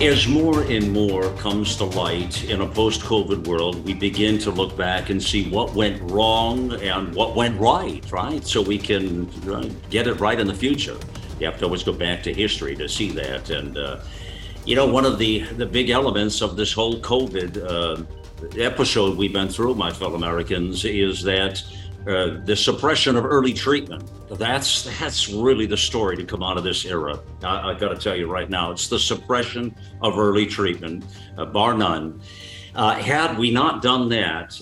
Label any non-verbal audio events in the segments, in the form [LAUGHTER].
As more and more comes to light in a post COVID world, we begin to look back and see what went wrong and what went right, right? So we can uh, get it right in the future. You have to always go back to history to see that. And, uh, you know, one of the, the big elements of this whole COVID uh, episode we've been through, my fellow Americans, is that uh, the suppression of early treatment. That's that's really the story to come out of this era. I, I got to tell you right now, it's the suppression of early treatment, uh, bar none. Uh, had we not done that,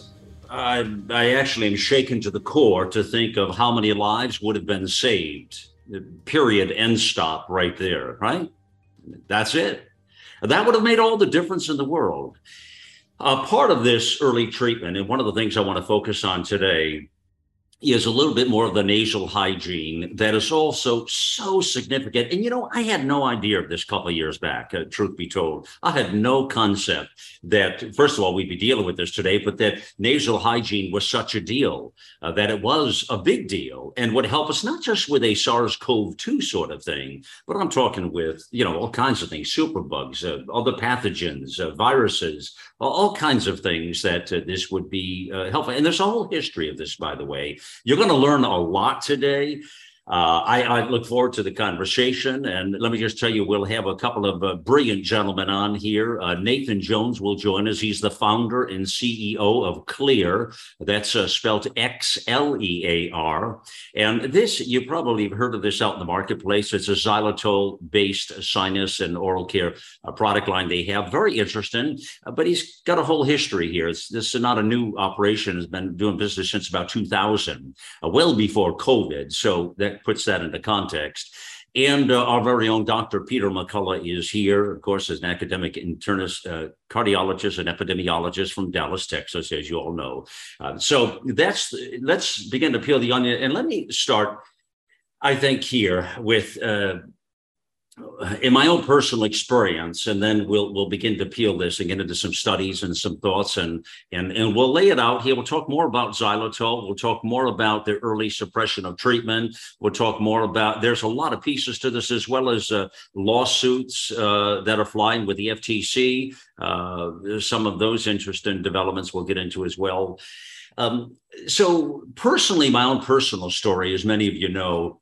I, I actually am shaken to the core to think of how many lives would have been saved. Period. End stop. Right there. Right. That's it. That would have made all the difference in the world. Uh, part of this early treatment, and one of the things I want to focus on today, is a little bit more of the nasal hygiene that is also so significant. And you know, I had no idea of this couple of years back, uh, truth be told. I had no concept that, first of all, we'd be dealing with this today, but that nasal hygiene was such a deal, uh, that it was a big deal and would help us not just with a SARS CoV 2 sort of thing, but I'm talking with, you know, all kinds of things, superbugs, uh, other pathogens, uh, viruses, all kinds of things that uh, this would be uh, helpful. And there's a whole history of this, by the way. You're going to learn a lot today. Uh, I, I, look forward to the conversation. And let me just tell you, we'll have a couple of uh, brilliant gentlemen on here. Uh, Nathan Jones will join us. He's the founder and CEO of Xlear. That's uh, spelled X L E A R. And this, you probably have heard of this out in the marketplace. It's a xylitol based sinus and oral care uh, product line they have. Very interesting, uh, but he's got a whole history here. It's, this is not a new operation, has been doing business since about 2000, well before COVID. So that puts that into context. And uh, our very own Dr. Peter McCullough is here, of course, as an academic internist, uh, cardiologist, and epidemiologist from Dallas, Texas, as you all know. Uh, so that's let's begin to peel the onion, and let me start. I think here with uh, in my own personal experience, and then we'll we'll begin to peel this and get into some studies and some thoughts, and and and we'll lay it out here. We'll talk more about xylitol. We'll talk more about the early suppression of treatment. We'll talk more about. There's a lot of pieces to this, as well as uh, lawsuits uh, that are flying with the FTC. Uh, some of those interesting developments we'll get into as well. Um, so personally, my own personal story, as many of you know,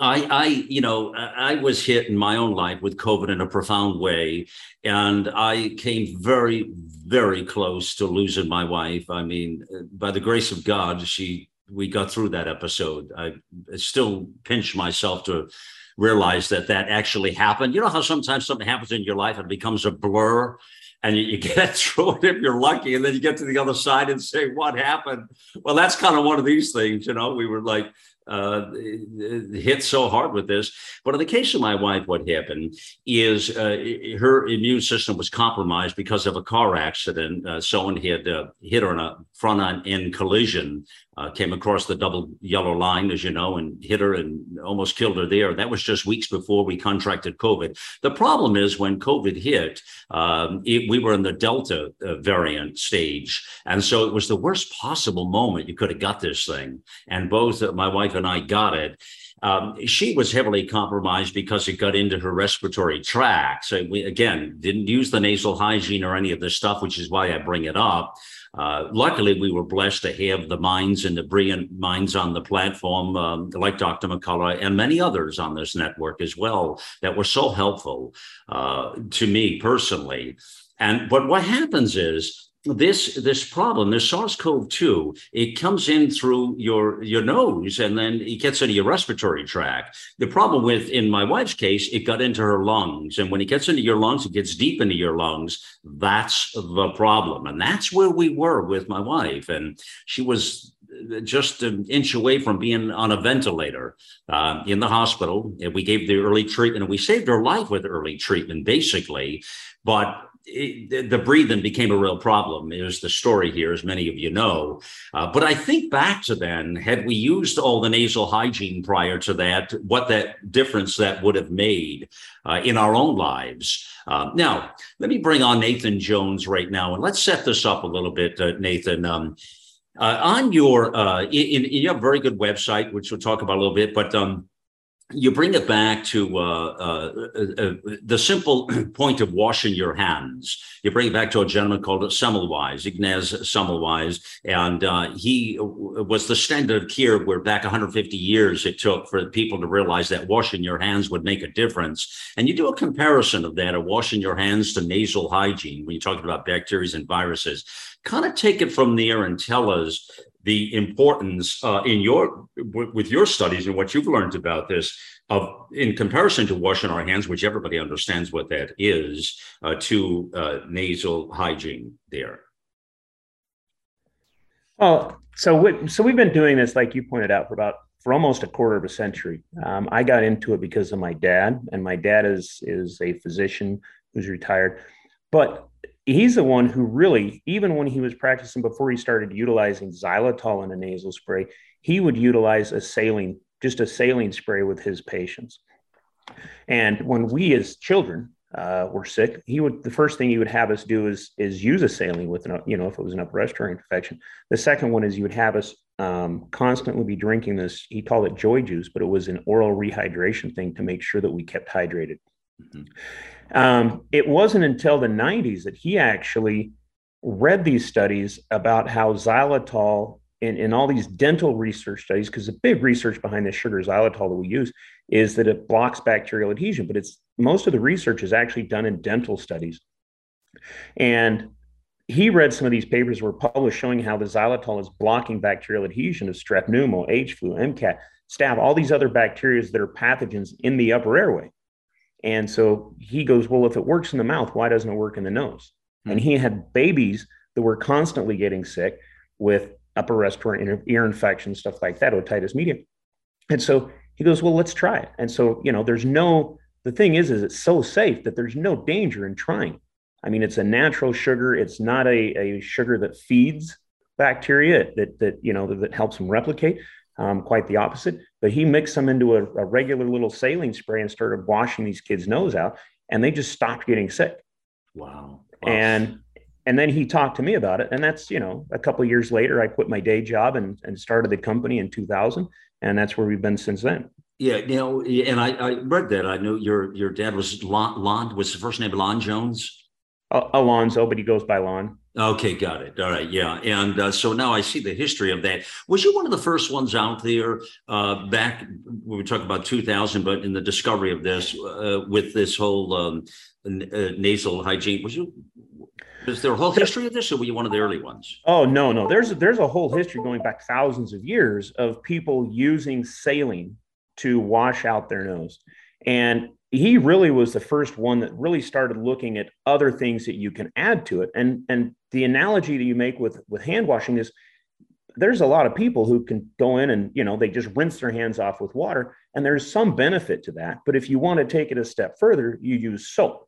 I, I, you know, I was hit in my own life with COVID in a profound way, and I came very, very close to losing my wife. I mean, by the grace of God, she, we got through that episode. I still pinch myself to realize that that actually happened. You know how sometimes something happens in your life and it becomes a blur, and you, you [LAUGHS] get through it if you're lucky, and then you get to the other side and say, "What happened?" Well, that's kind of one of these things. You know, we were like uh, hit so hard with this. But in the case of my wife, what happened is uh, her immune system was compromised because of a car accident. Uh, someone had uh, hit her in a front on end collision, uh, came across the double yellow line, as you know, and hit her and almost killed her there. That was just weeks before we contracted COVID. The problem is when COVID hit, um, it, we were in the Delta uh, variant stage. And so it was the worst possible moment you could have got this thing. And both my wife and I got it. Um, she was heavily compromised because it got into her respiratory tract. So we again didn't use the nasal hygiene or any of this stuff, which is why I bring it up. Uh, luckily, we were blessed to have the minds and the brilliant minds on the platform, um, like Dr. McCullough and many others on this network as well, that were so helpful uh, to me personally. And but what happens is this this problem, this SARS-CoV-2, it comes in through your your nose and then it gets into your respiratory tract. The problem with in my wife's case, it got into her lungs, and when it gets into your lungs, it gets deep into your lungs. That's the problem, and that's where we were with my wife, and she was just an inch away from being on a ventilator uh, in the hospital. And We gave the early treatment and we saved her life with early treatment, basically. But it, the breathing became a real problem. Is the story here as many of you know. Uh, but i think back to then had we used all the nasal hygiene prior to that what that difference that would have made uh, in our own lives. Uh, now let me bring on nathan jones right now and let's set this up a little bit uh, nathan. Um, uh, on your uh, in, in, you have a very good website which we'll talk about a little bit but um, you bring it back to uh, uh, uh, the simple [CLEARS THROAT] point of washing your hands. You bring it back to a gentleman called Semmelweis, Ignaz Semmelweis, and uh, he was the standard of care where back 150 years it took for people to realize that washing your hands would make a difference. And you do a comparison of that, of washing your hands to nasal hygiene when you're talking about bacteria and viruses. Kind of take it from there and tell us the importance uh, in your with your studies and what you've learned about this of in comparison to washing our hands which everybody understands what that is uh, to uh, nasal hygiene there. Well so we, so we've been doing this like you pointed out for about for almost a quarter of a century. Um, i got into it because of my dad and my dad is is a physician who's retired. But he's the one who really, even when he was practicing before he started utilizing xylitol in a nasal spray, he would utilize a saline, just a saline spray with his patients. And when we as children uh, were sick, he would the first thing he would have us do is is use a saline with an you know if it was an upper respiratory infection. The second one is you would have us um, constantly be drinking this. He called it joy juice, but it was an oral rehydration thing to make sure that we kept hydrated. Mm-hmm. Um, it wasn't until the 90s that he actually read these studies about how xylitol in, in all these dental research studies, because the big research behind this sugar xylitol that we use is that it blocks bacterial adhesion, but it's most of the research is actually done in dental studies. And he read some of these papers were published showing how the xylitol is blocking bacterial adhesion of strep pneumo, H flu, MCAT, staph, all these other bacteria that are pathogens in the upper airway. And so he goes, Well, if it works in the mouth, why doesn't it work in the nose? Mm-hmm. And he had babies that were constantly getting sick with upper respiratory ear infection, stuff like that, otitis media. And so he goes, Well, let's try it. And so, you know, there's no, the thing is, is it's so safe that there's no danger in trying. I mean, it's a natural sugar. It's not a, a sugar that feeds bacteria that, that, you know, that, that helps them replicate um, quite the opposite. But he mixed them into a, a, regular little saline spray and started washing these kids' nose out, and they just stopped getting sick. Wow. wow. And and then he talked to me about it, and that's you know a couple years later, I quit my day job and and started the company in 2000, and that's where we've been since then. Yeah, you know, and I, I read that. I knew your your dad was Lon, Lon was the first name Lon Jones. Alonzo, but he goes by Lon. Okay, got it. All right, yeah, and uh, so now I see the history of that. Was you one of the first ones out there uh, back when we talk about 2000, but in the discovery of this uh, with this whole um, n- uh, nasal hygiene? Was you? Was there a whole history of this, or were you one of the early ones? Oh no, no. There's there's a whole history going back thousands of years of people using saline to wash out their nose, and he really was the first one that really started looking at other things that you can add to it. And and the analogy that you make with with hand washing is there's a lot of people who can go in and you know they just rinse their hands off with water and there's some benefit to that. But if you want to take it a step further you use soap.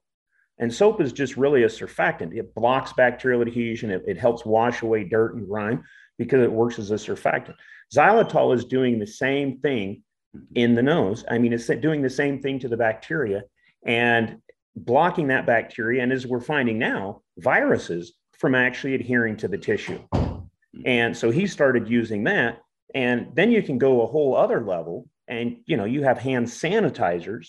And soap is just really a surfactant. It blocks bacterial adhesion. It, it helps wash away dirt and grime because it works as a surfactant. Xylitol is doing the same thing Mm-hmm. in the nose. I mean, it's doing the same thing to the bacteria and blocking that bacteria. And as we're finding now, viruses from actually adhering to the tissue. Mm-hmm. And so he started using that. And then you can go a whole other level and you know you have hand sanitizers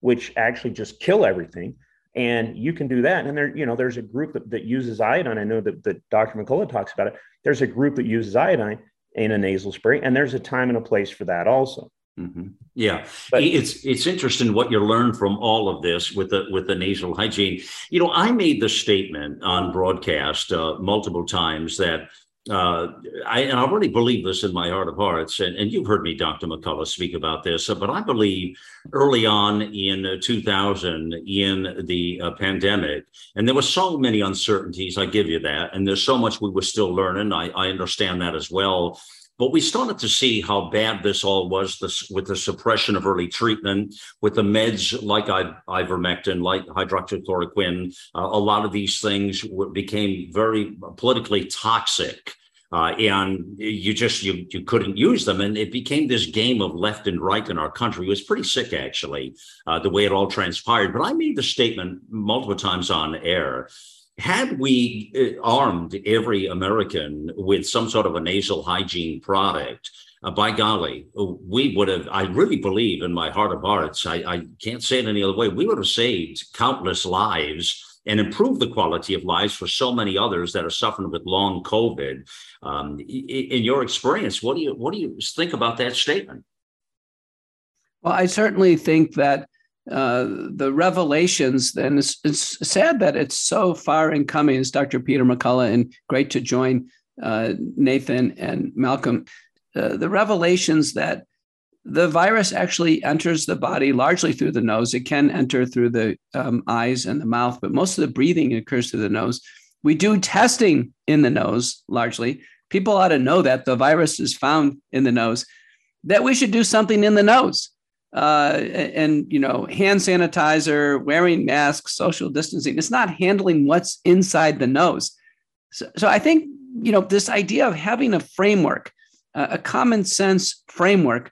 which actually just kill everything and you can do that and there you know there's a group that, that uses iodine i know that, that dr mccullough talks about it there's a group that uses iodine in a nasal spray and there's a time and a place for that also Mm-hmm. Yeah, but, it's it's interesting what you learn from all of this with the with the nasal hygiene. You know, I made the statement on broadcast uh, multiple times that uh, I and I really believe this in my heart of hearts, and, and you've heard me, Dr. McCullough, speak about this, uh, but I believe early on in uh, 2000, in the uh, pandemic, and there were so many uncertainties. I give you that, and there's so much we were still learning. I, I understand that as well But we started to see how bad this all was this, with the suppression of early treatment, with the meds like ivermectin, like hydroxychloroquine. Uh, a lot of these things became very politically toxic. Uh, and you just you you couldn't use them, and it became this game of left and right in our country. It was pretty sick, actually, uh, the way it all transpired. But I made the statement multiple times on air had we uh, armed every American with some sort of a nasal hygiene product, uh, by golly, we would have, I really believe in my heart of hearts, I, I can't say it any other way, we would have saved countless lives and improved the quality of lives for so many others that are suffering with long COVID. Um, in your experience, what do you what do you think about that statement? Well, I certainly think that uh, the revelations, and it's, it's, sad that it's so far in coming, as Dr. Peter McCullough, and great to join uh, Nathan and Malcolm. Uh, the revelations that the virus actually enters the body largely through the nose. It can enter through the um, eyes and the mouth, but most of the breathing occurs through the nose. We do testing in the nose largely. People ought to know that the virus is found in the nose, that we should do something in the nose uh, and you know hand sanitizer wearing masks social distancing it's not handling what's inside the nose. So, so i think you know this idea of having a framework uh, a common sense framework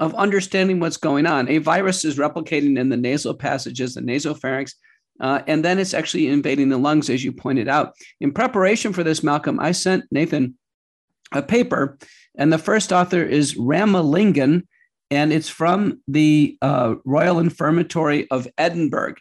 of understanding what's going on. A virus is replicating in the nasal passages the nasopharynx uh, and then it's actually invading the lungs as you pointed out. In preparation for this malcolm i sent nathan a paper and the first author is Ramalingam and it's from the uh, Royal Infirmary of Edinburgh.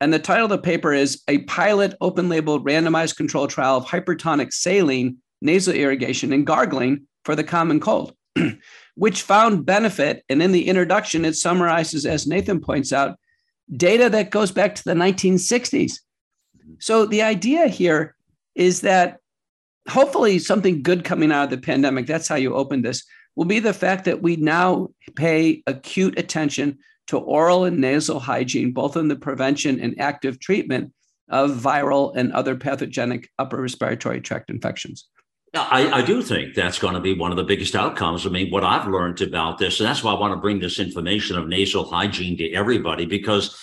And the title of the paper is A Pilot Open Label Randomized Control Trial of Hypertonic Saline Nasal Irrigation and Gargling for the Common Cold, [CLEARS THROAT] which found benefit. And in the introduction, it summarizes, as Nathan points out, data that goes back to the 1960s. So the idea here is that hopefully something good coming out of the pandemic, that's how you open this, will be the fact that we now pay acute attention to oral and nasal hygiene, both in the prevention and active treatment of viral and other pathogenic upper respiratory tract infections. I, I, do think that's going to be one of the biggest outcomes. I mean, what I've learned about this, and that's why I want to bring this information of nasal hygiene to everybody, because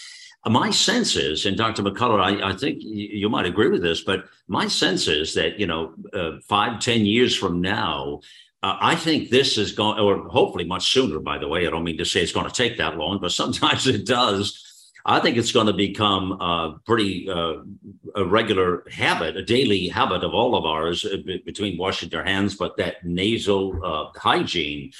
my sense is, and Dr. McCullough, I, I think you might agree with this, but my sense is that, you know, uh, five, ten years from now, uh, I think this is going, or hopefully much sooner, by the way. I don't mean to say it's going to take that long, but [LAUGHS] sometimes it does. I think it's going to become a pretty uh, a regular habit, a daily habit of all of ours uh, between washing their hands, but that nasal uh, hygiene,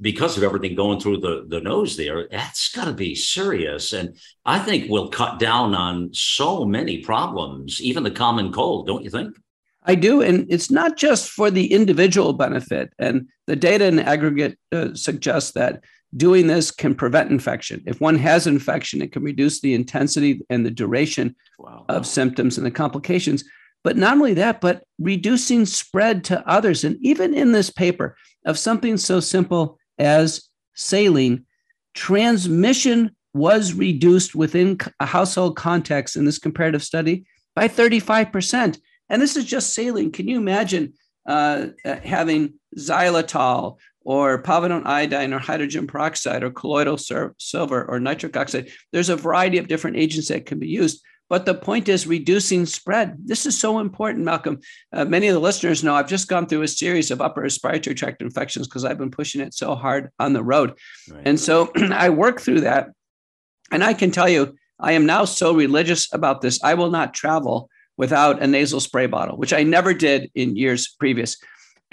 because of everything going through the, the nose there, that's got to be serious. And I think we'll cut down on so many problems, even the common cold, don't you think? I do. And it's not just for the individual benefit. And the data in aggregate uh, suggests that doing this can prevent infection. If one has infection, it can reduce the intensity and the duration wow. of symptoms and the complications. But not only that, but reducing spread to others. And even in this paper, of something so simple as saline, transmission was reduced within a household context in this comparative study by 35%. And this is just saline. Can you imagine uh, having xylitol or povidone iodine or hydrogen peroxide or colloidal silver or nitric oxide? There's a variety of different agents that can be used. But the point is reducing spread. This is so important, Malcolm. Uh, many of the listeners know I've just gone through a series of upper respiratory tract infections because I've been pushing it so hard on the road. Right. And so [CLEARS THROAT] I work through that. And I can tell you, I am now so religious about this. I will not travel without a nasal spray bottle, which I never did in years previous.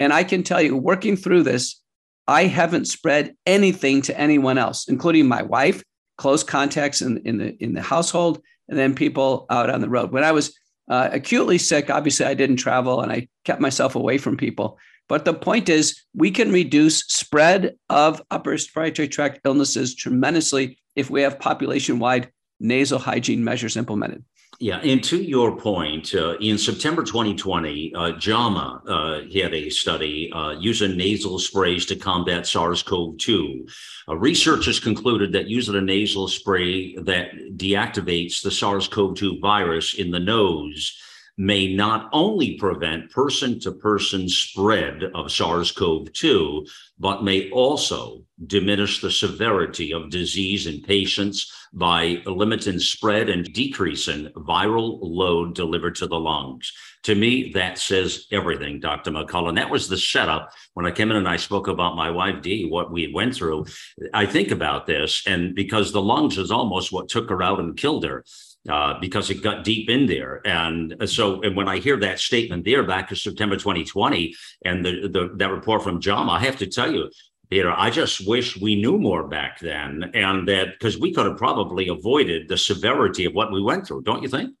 And I can tell you, working through this, I haven't spread anything to anyone else, including my wife, close contacts in, in the in the household, and then people out on the road. When I was uh, acutely sick, obviously I didn't travel and I kept myself away from people. But the point is, we can reduce spread of upper respiratory tract illnesses tremendously if we have population-wide nasal hygiene measures implemented. Yeah, and to your point, uh, in September 2020, uh, JAMA uh, had a study uh, using nasal sprays to combat SARS-CoV-2. Uh, researchers concluded that using a nasal spray that deactivates the SARS-CoV-2 virus in the nose may not only prevent person to person spread of SARS CoV 2, but may also diminish the severity of disease in patients by limiting spread and decreasing viral load delivered to the lungs. To me, that says everything, Dr. McCullough. That was the setup when I came in and I spoke about my wife, Dee, what we went through. I think about this, and because the lungs is almost what took her out and killed her. Uh, because it got deep in there. And so, and when I hear that statement there back in September 2020 and the, the that report from JAMA, I have to tell you, Peter, I just wish we knew more back then, and that because we could have probably avoided the severity of what we went through, don't you think?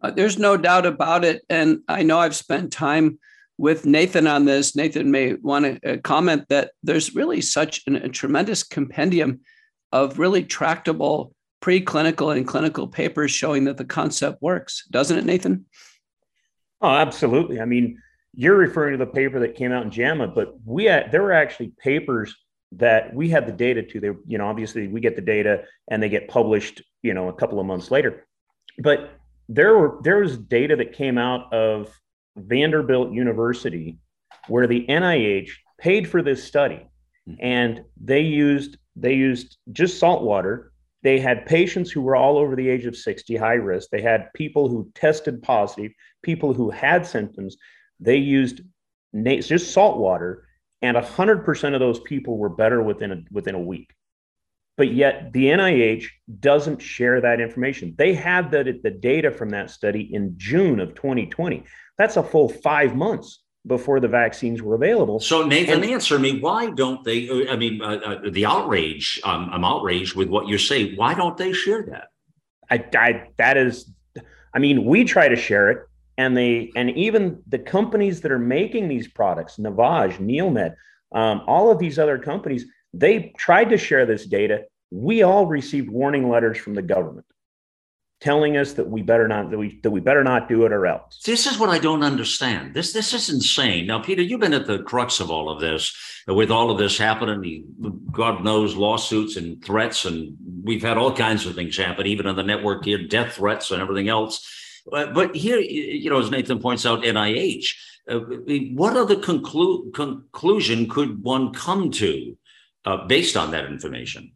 Uh, there's no doubt about it. And I know I've spent time with Nathan on this. Nathan may want to uh, comment that there's really such an, a tremendous compendium of really tractable preclinical and clinical papers showing that the concept works, doesn't it, Nathan? Oh, absolutely. I mean, you're referring to the paper that came out in JAMA, but we had there were actually papers that we had the data to. They, you know, obviously we get the data and they get published, you know, a couple of months later. But there were there was data that came out of Vanderbilt University where the NIH paid for this study hmm. and they used they used just salt water they had patients who were all over the age of 60 high risk they had people who tested positive people who had symptoms they used just salt water, and 100% of those people were better within a, within a week. But yet the NIH doesn't share that information. They had the, the data from that study in June of 2020. That's a full five months before the vaccines were available. So, Nathan, and, answer me. Why don't they? I mean, uh, uh, the outrage. Um, I'm outraged with what you say. Why don't they share that? I, I that is. I mean, we try to share it and they and even the companies that are making these products navage neilmed um, all of these other companies they tried to share this data we all received warning letters from the government telling us that we better not that we that we better not do it or else. This is what i don't understand. This this is insane. Now peter you've been at the crux of all of this with all of this happening. God knows lawsuits and threats and we've had all kinds of things happen even on the network here death threats and everything else. But, here, you know, as Nathan points out, NIH, uh, what other conclu- conclusion could one come to uh, based on that information?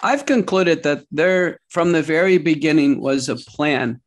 I've concluded that there, from the very beginning, was a plan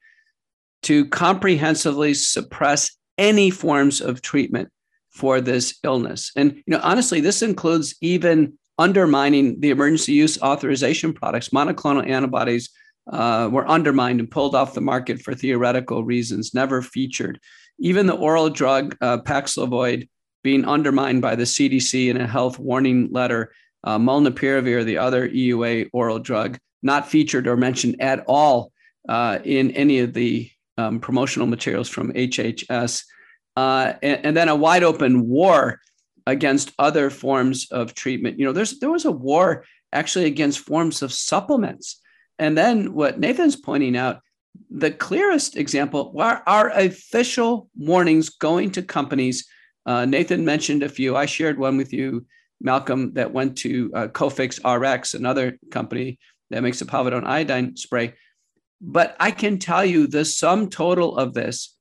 to comprehensively suppress any forms of treatment for this illness. And you know, honestly, this includes even undermining the emergency use authorization products, monoclonal antibodies, uh, were undermined and pulled off the market for theoretical reasons, never featured. Even the oral drug uh, Paxlovid being undermined by the CDC in a health warning letter, uh, Molnupiravir, the other EUA oral drug, not featured or mentioned at all uh, in any of the um, promotional materials from HHS. Uh, and, and then a wide open war against other forms of treatment. You know, there's there was a war actually against forms of supplements and then what Nathan's pointing out, the clearest example are, are official warnings going to companies. Uh, Nathan mentioned a few. I shared one with you, Malcolm, that went to uh, Cofix RX, another company that makes a povidone iodine spray. But I can tell you the sum total of this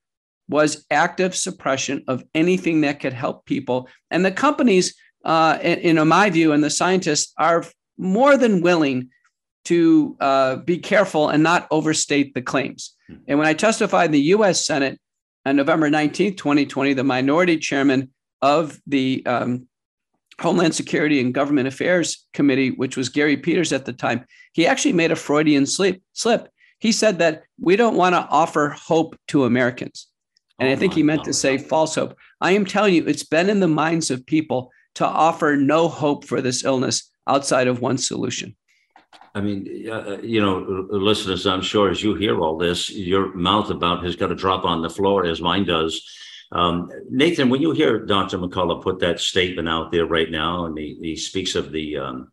was active suppression of anything that could help people. And the companies, uh, in, in my view, and the scientists are more than willing to uh, be careful and not overstate the claims. Hmm. And when I testified in the US Senate on November 19th, 2020, the minority chairman of the um, Homeland Security and Government Affairs Committee, which was Gary Peters at the time, he actually made a Freudian slip. slip. He said that we don't want to offer hope to Americans. And oh I think he meant to say false hope. I am telling you, it's been in the minds of people to offer no hope for this illness outside of one solution. I mean, uh, you know, listeners, I'm sure as you hear all this, your mouth about has got to drop on the floor as mine does. Um, Nathan, when you hear Dr. McCullough put that statement out there right now, and he, he speaks of the um,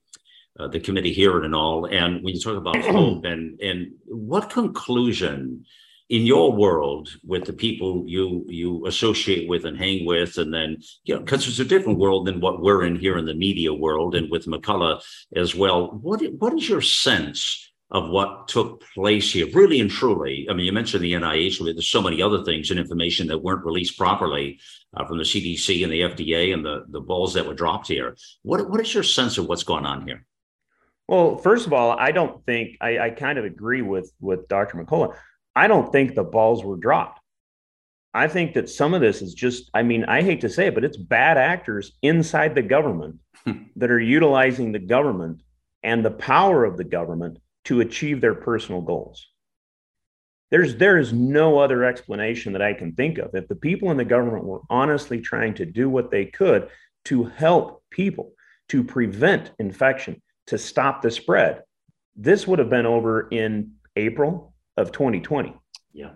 uh, the committee hearing and all, and when you talk about [CLEARS THROAT] hope and and what conclusion in your world with the people you you associate with and hang with and then you know because it's a different world than what we're in here in the media world and with mccullough as well what what is your sense of what took place here, really and truly. I mean, you mentioned the NIH, but there's so many other things and information that weren't released properly uh, from the CDC and the FDA and the, the balls that were dropped here. What, what is your sense of what's going on here? Well, first of all, I don't think I, I kind of agree with with Dr. McCullough. I don't think the balls were dropped. I think that some of this is just, I mean, I hate to say it, but it's bad actors inside the government [LAUGHS] that are utilizing the government and the power of the government to achieve their personal goals. There's there is no other explanation that I can think of. If the people in the government were honestly trying to do what they could to help people, to prevent infection, to stop the spread, this would have been over in April of 2020. Yeah.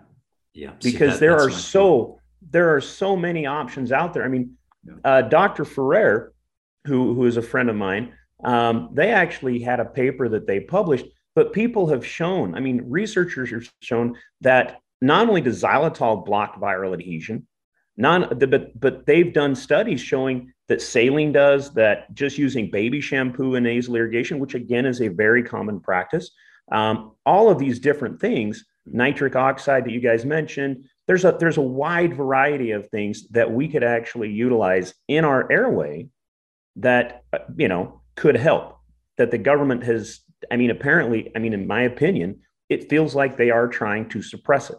Yeah. Because See, that, there are so there are so many options out there. I mean, yeah. uh, Dr. Ferrer, who who is a friend of mine, um, they actually had a paper that they published but people have shown, I mean, researchers have shown that not only does xylitol block viral adhesion, non, but, but they've done studies showing that saline does, that just using baby shampoo and nasal irrigation, which again is a very common practice, um, all of these different things, nitric oxide that you guys mentioned, there's a there's a wide variety of things that we could actually utilize in our airway that uh, you know could help that the government has I mean, apparently, I mean, in my opinion, it feels like they are trying to suppress it.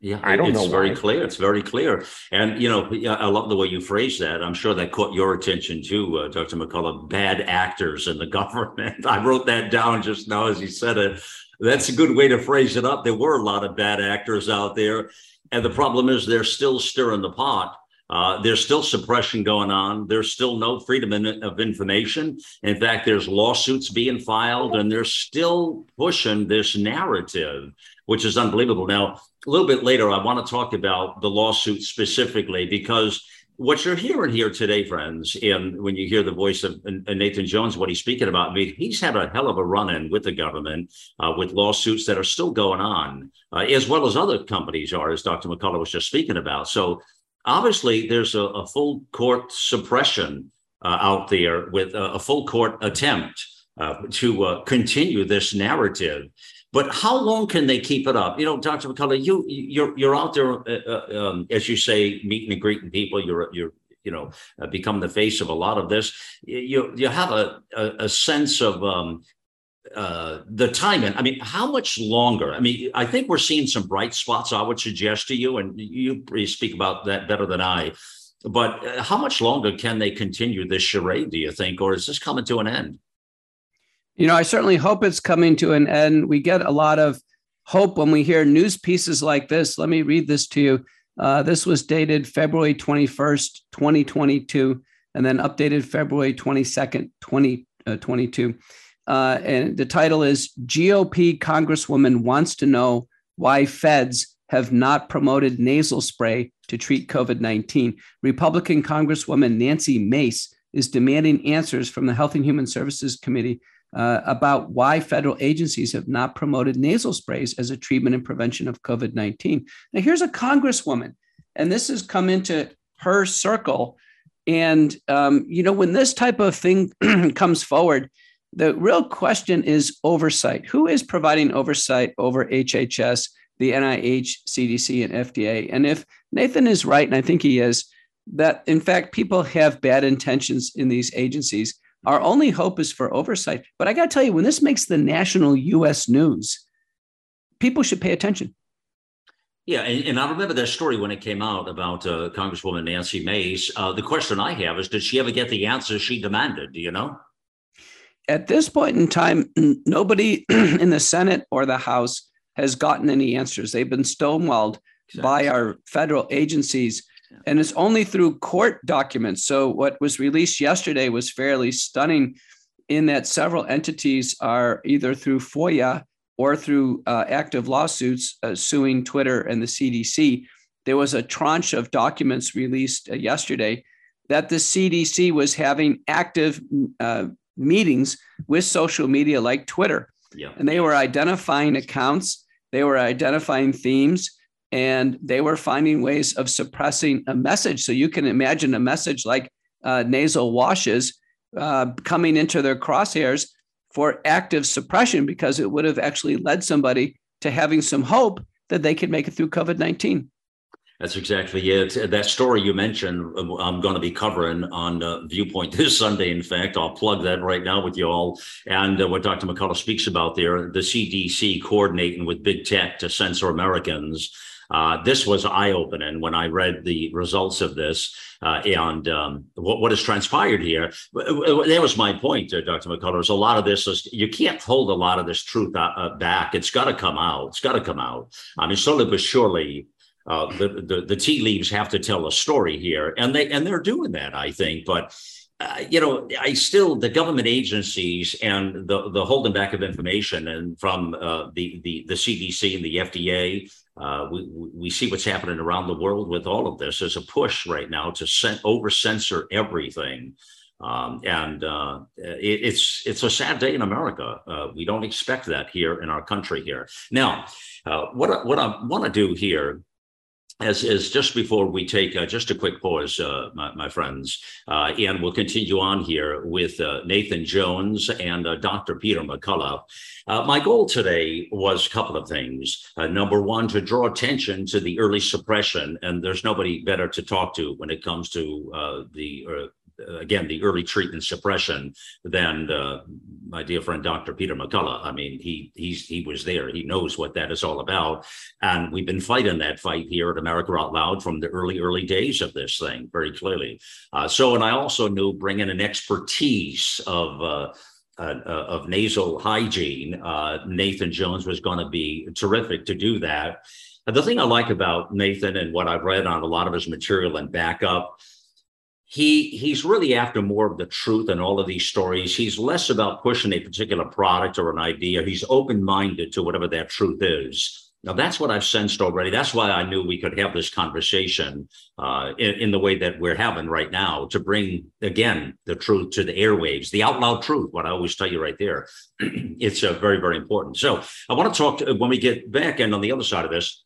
Yeah, I don't it's know. It's very clear. It's very clear. And, you know, I love the way you phrase that. I'm sure that caught your attention too, uh, Dr. McCullough. Bad actors in the [LAUGHS] government. I wrote that down just now as you said it. That's a good way to phrase it up. There were a lot of bad actors out there. And the problem is they're still stirring the pot. Uh, there's still suppression going on. There's still no freedom in, of information. In fact, there's lawsuits being filed, and they're still pushing this narrative, which is unbelievable. Now, a little bit later, I want to talk about the lawsuit specifically because what you're hearing here today, friends, and when you hear the voice of Nathan Jones, what he's speaking about, I mean, he's had a hell of a run in with the government, uh, with lawsuits that are still going on, uh, as well as other companies are, as Dr. McCullough was just speaking about. So obviously there's a, a full court suppression uh, out there with a, a, full court attempt uh, to uh, continue this narrative. But how long can they keep it up? You know, Dr. McCullough, you you're you're out there, uh, uh, um, as you say, meeting and greeting people. You're you're you know uh, become the face of a lot of this. You you have a a, a sense of um, uh, the timing. I mean, how much longer? I mean, I think we're seeing some bright spots. I would suggest to you, and you speak about that better than I. But uh, how much longer can they continue this charade? Do you think, or is this coming to an end? You know, I certainly hope it's coming to an end. We get a lot of hope when we hear news pieces like this. Let me read this to you. Uh, this was dated February 21st, 2022, and then updated February 22nd, 2022. Uh, and the title is GOP Congresswoman Wants to Know Why Feds Have Not Promoted Nasal Spray to Treat COVID 19. Republican Congresswoman Nancy Mace is demanding answers from the Health and Human Services Committee uh, about why federal agencies have not promoted nasal sprays as a treatment and prevention of COVID 19. Now, here's a Congresswoman, and this has come into her circle. And, um, you know, when this type of thing [CLEARS THROAT] comes forward, the real question is oversight. Who is providing oversight over HHS, the NIH, CDC, and FDA? And if Nathan is right, and I think he is, that in fact people have bad intentions in these agencies, our only hope is for oversight. But I got to tell you, when this makes the national US news, people should pay attention. Yeah, and, and, I remember that story when it came out about uh, Congresswoman Nancy Mace. Uh, the question I have is, did she ever get the answer she demanded? Do you know? At this point in time, nobody [CLEARS THROAT] in the Senate or the House has gotten any answers. They've been stonewalled exactly. by our federal agencies. And it's only through court documents. So, what was released yesterday was fairly stunning in that several entities are either through FOIA or through uh, active lawsuits uh, suing Twitter and the CDC. There was a tranche of documents released uh, yesterday that the CDC was having active uh, meetings with social media like Twitter. Yeah. And they were identifying accounts, they were identifying themes, and they were finding ways of suppressing a message. So you can imagine a message like uh, nasal washes uh, coming into their crosshairs for active suppression because it would have actually led somebody to having some hope that they could make it through COVID 19. That's exactly it. That story you mentioned, uh, I'm going to be covering on uh, Viewpoint [LAUGHS] this Sunday. In fact, I'll plug that right now with you all. And uh, what Dr. McCullough speaks about there, the CDC coordinating with big tech to censor Americans. Uh, this was eye opening when I read the results of this uh, and um, what, what, has transpired here. That was my point, uh, Dr. McCullough. Is a lot of this is you can't hold a lot of this truth uh, back. It's got to come out. It's got to come out. I mean, slowly but surely, uh, the, the the tea leaves have to tell a story here, and they and they're doing that, I think. But uh, you know, I still the government agencies and the the holding back of information, and from uh, the the the CDC and the FDA, uh, we we see what's happening around the world with all of this. There's a push right now to over censor everything. Um, and uh, it, it's it's a sad day in America. Uh, we don't expect that here in our country. Here now, what what I want to do here as, just before we take uh, just a quick pause, uh, my, my, friends, uh, and we'll continue on here with uh, Nathan Jones and uh, Dr. Peter McCullough. Uh, my goal today was a couple of things. number one, to draw attention to the early suppression, and there's nobody better to talk to when it comes to the again the early treatment suppression than uh, my dear friend Dr. Peter McCullough. I mean, he he's he was there. He knows what that is all about, and we've been fighting that fight here at America Out Loud from the early early days of this thing very clearly. Uh, so, and I also knew bringing an expertise of. Uh, uh, uh of nasal hygiene, uh, Nathan Jones was going to be terrific to do that. The thing I like about Nathan and what I've read on a lot of his material and backup he he's really after more of the truth in all of these stories. He's less about pushing a particular product or an idea. He's open minded to whatever that truth is. Now that's what I've sensed already. That's why I knew we could have this conversation uh, in, in, the way that we're having right now to bring again the truth to the airwaves, the out loud truth. What I always tell you right there, [CLEARS THROAT] it's uh, very very important. So I want to talk when we get back and on the other side of this.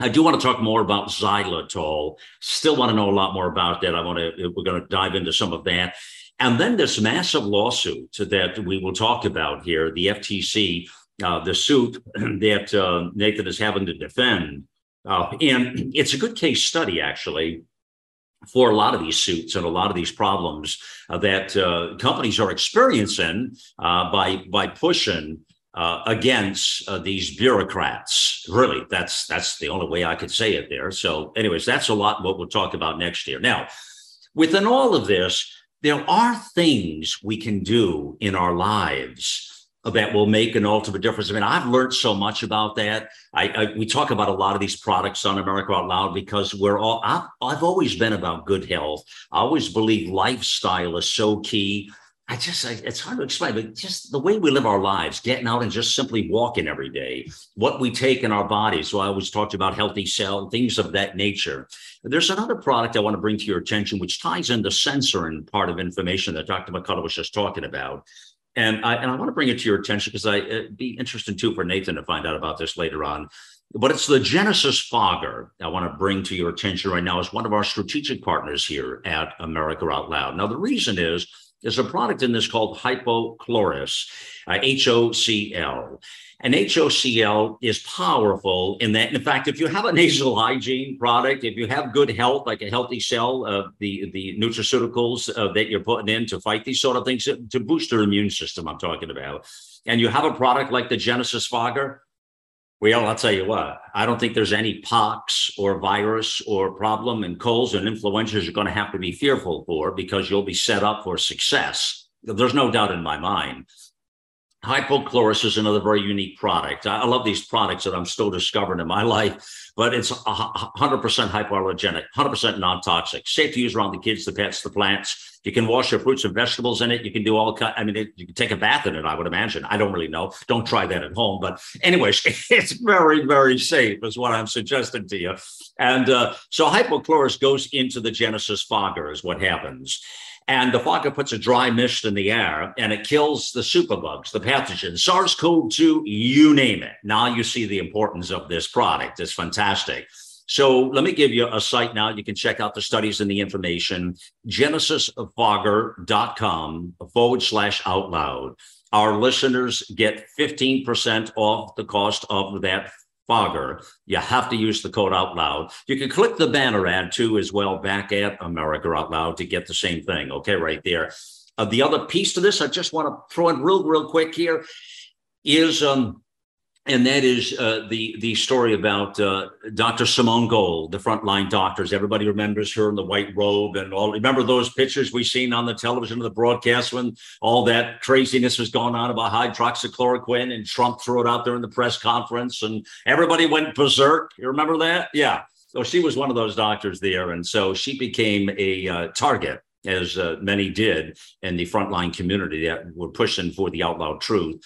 I do want to talk more about xylitol. Still want to know a lot more about that. I want to, we're going to dive into some of that. And then this massive lawsuit that we will talk about here, the FTC, uh, the suit [CLEARS THROAT] that uh, Nathan is having to defend. Uh, and it's a good case study, actually, for a lot of these suits and a lot of these problems uh, that uh, companies are experiencing uh, by, by pushing uh, against uh, these bureaucrats. Really, that's that's the only way I could say it there. So, anyways, that's a lot what we'll talk about next year. Now, within all of this, there are things we can do in our lives that will make an ultimate difference. I mean, I've learned so much about that. I, I, we talk about a lot of these products on America Out Loud because we're all. I've, I've always been about good health. I always believe lifestyle is so key. I just, I, it's hard to explain, but just the way we live our lives, getting out and just simply walking every day, what we take in our bodies. So I always talked about healthy cell, things of that nature. There's another product I want to bring to your attention, which ties in the censoring part of information that Dr. McCullough was just talking about. And I, and I want to bring it to your attention because I it'd be interesting too for Nathan to find out about this later on. But it's the Genesis Fogger I want to bring to your attention right now as one of our strategic partners here at America Out Loud. Now, the reason is there's a product in this called hypochlorous, uh, HOCl. And HOCl is powerful in that, in fact, if you have a [LAUGHS] nasal hygiene product, if you have good health, like a healthy cell, uh, the, the nutraceuticals uh, that you're putting in to fight these sort of things, to boost your immune system, I'm talking about, and you have a product like the Genesis Fogger, well, I'll tell you what, I don't think there's any pox or virus or problem and colds and influenzas you're going to have to be fearful for because you'll be set up for success. There's no doubt in my mind. Hypochlorous is another very unique product. I love these products that I'm still discovering in my [LAUGHS] life, but it's 100% hypoallergenic, 100% non toxic, safe to use around the kids, the pets, the plants. You can wash your fruits and vegetables in it. You can do all kind. I mean, it, you can take a bath in it. I would imagine. I don't really know. Don't try that at home. But anyways, [LAUGHS] it's very, very safe, is what I'm suggesting to you. And uh, so hypochlorous goes into the Genesis fogger, is what happens. And the fogger puts a dry mist in the air and it kills the superbugs, the pathogens, SARS CoV 2, you name it. Now you see the importance of this product. It's fantastic. So let me give you a site now. You can check out the studies and the information genesisfogger.com forward slash out loud. our listeners get 15% off the cost of that fogger. You have to use the code out loud. You can click the banner ad too, as well, back at America Out Loud to get the same thing. Okay, right there. Uh, the other piece to this, I just want to throw in real, real quick here is um, and that is uh, the the story about uh, Dr. Simone Gold, the frontline doctors. Everybody remembers her in the white robe and all. Remember those pictures we seen on the television of the broadcast when all that craziness was going on about hydroxychloroquine and Trump threw it out there in the press conference and everybody went berserk. You remember that? Yeah. So she was one of those doctors there, and so she became a uh, target as uh, many did in the frontline community that were pushing for the out loud truth.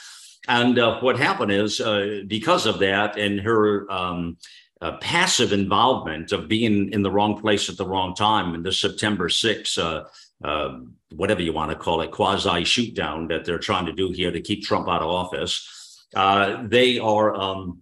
And uh, what happened is, uh, because of that and her um, uh, passive involvement of being in the wrong place at the wrong time, in the September 6th, uh, uh, whatever you want to call it, quasi shoot down that they're trying to do here to keep Trump out of office, uh, they are. Um,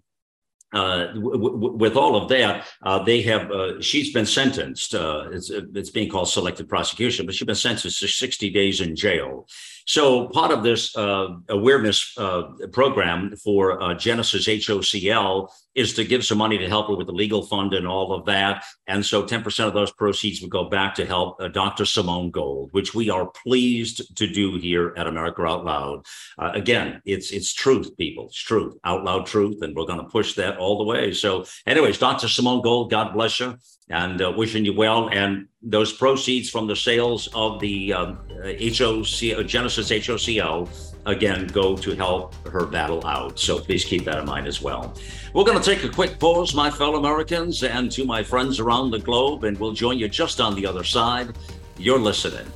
uh, w- w- with all of that, uh, they have. Uh, she's been sentenced. it's it's being called selective prosecution, but she's been sentenced to 60 days in jail. So part of this uh, awareness uh, program for uh, Genesis HOCL is to give some money to help her with the legal fund and all of that. And so 10% of those proceeds would go back to help uh, Dr. Simone Gold, which we are pleased to do here at America Out Loud. Uh, again, it's it's truth, people. It's truth, out loud truth, and we're going to push that all the way. So, anyways, Dr. Simone Gold, God bless you and uh, wishing you well. And those proceeds from the sales of the um, HOC uh, Genesis HOCL again go to help her battle out. So please keep that in mind as well. We're going to take a quick pause, my fellow Americans, and to my friends around the globe, and we'll join you just on the other side. You're listening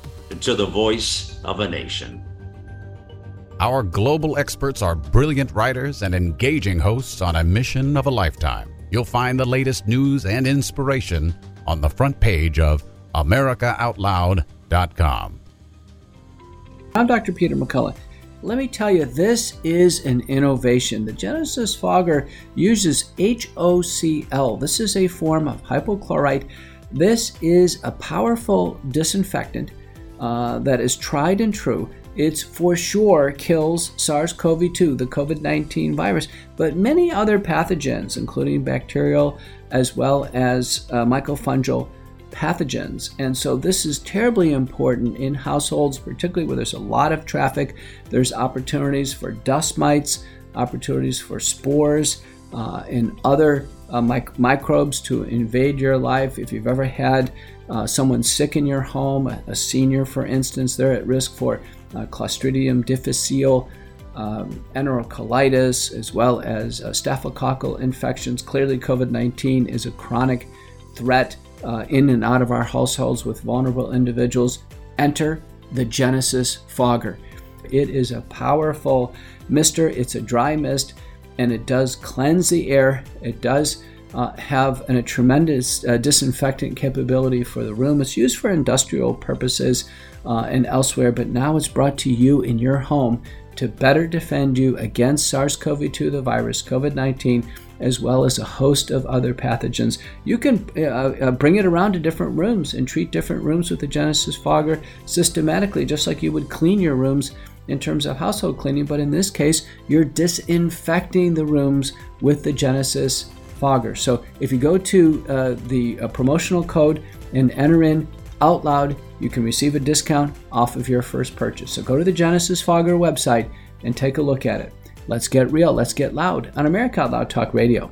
to the voice of a nation. Our global experts are brilliant writers and engaging hosts on a mission of a lifetime. You'll find the latest news and inspiration on the front page of AmericaOutloud.com. I'm Dr. Peter McCullough. Let me tell you, this is an innovation. The Genesis Fogger uses HOCl. This is a form of hypochlorite. This is a powerful disinfectant uh, that is tried and true it for sure kills SARS CoV 2, the COVID 19 virus, but many other pathogens, including bacterial as well as uh, mycofungal pathogens. And so this is terribly important in households, particularly where there's a lot of traffic. There's opportunities for dust mites, opportunities for spores, uh, and other uh, mic- microbes to invade your life. If you've ever had uh, someone sick in your home, a senior, for instance, they're at risk for uh, Clostridium difficile, um, enterocolitis, as well as uh, staphylococcal infections. Clearly, COVID 19 is a chronic threat uh, in and out of our households with vulnerable individuals. Enter the Genesis Fogger. It is a powerful mister, it's a dry mist, and it does cleanse the air. It does uh, have an, a tremendous uh, disinfectant capability for the room. It's used for industrial purposes uh, and elsewhere, but now it's brought to you in your home to better defend you against SARS CoV 2, the virus, COVID 19, as well as a host of other pathogens. You can uh, uh, bring it around to different rooms and treat different rooms with the Genesis Fogger systematically, just like you would clean your rooms in terms of household cleaning. But in this case, you're disinfecting the rooms with the Genesis Fogger. So if you go to uh, the uh, promotional code and enter in out loud, you can receive a discount off of your first purchase. So go to the Genesis Fogger website and take a look at it. Let's get real, let's get loud on America Loud Talk Radio.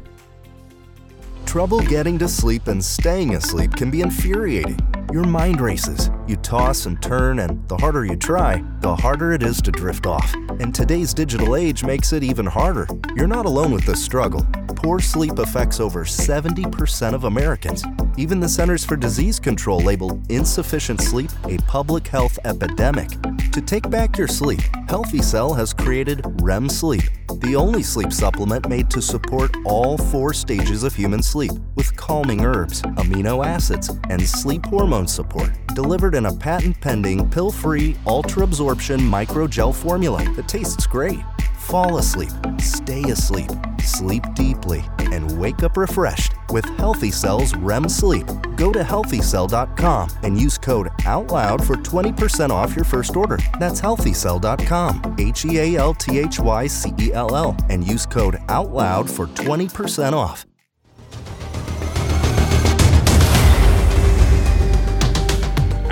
Trouble getting to sleep and staying asleep can be infuriating. Your mind races. You toss and turn, and the harder you try, the harder it is to drift off. And today's digital age makes it even harder. You're not alone with this struggle. Poor sleep affects over 70% of Americans. Even the Centers for Disease Control labeled insufficient sleep a public health epidemic. To take back your sleep, Healthy Cell has created REM Sleep, the only sleep supplement made to support all four stages of human sleep with calming herbs, amino acids, and sleep hormone support, delivered in a patent pending pill free ultra absorption microgel formula that tastes great. Fall asleep, stay asleep, sleep deeply, and wake up refreshed with Healthy Cell's REM sleep. Go to healthycell.com and use code OUTLOUD for 20% off your first order. That's healthycell.com, H E A L T H Y C E L L, and use code OUTLOUD for 20% off.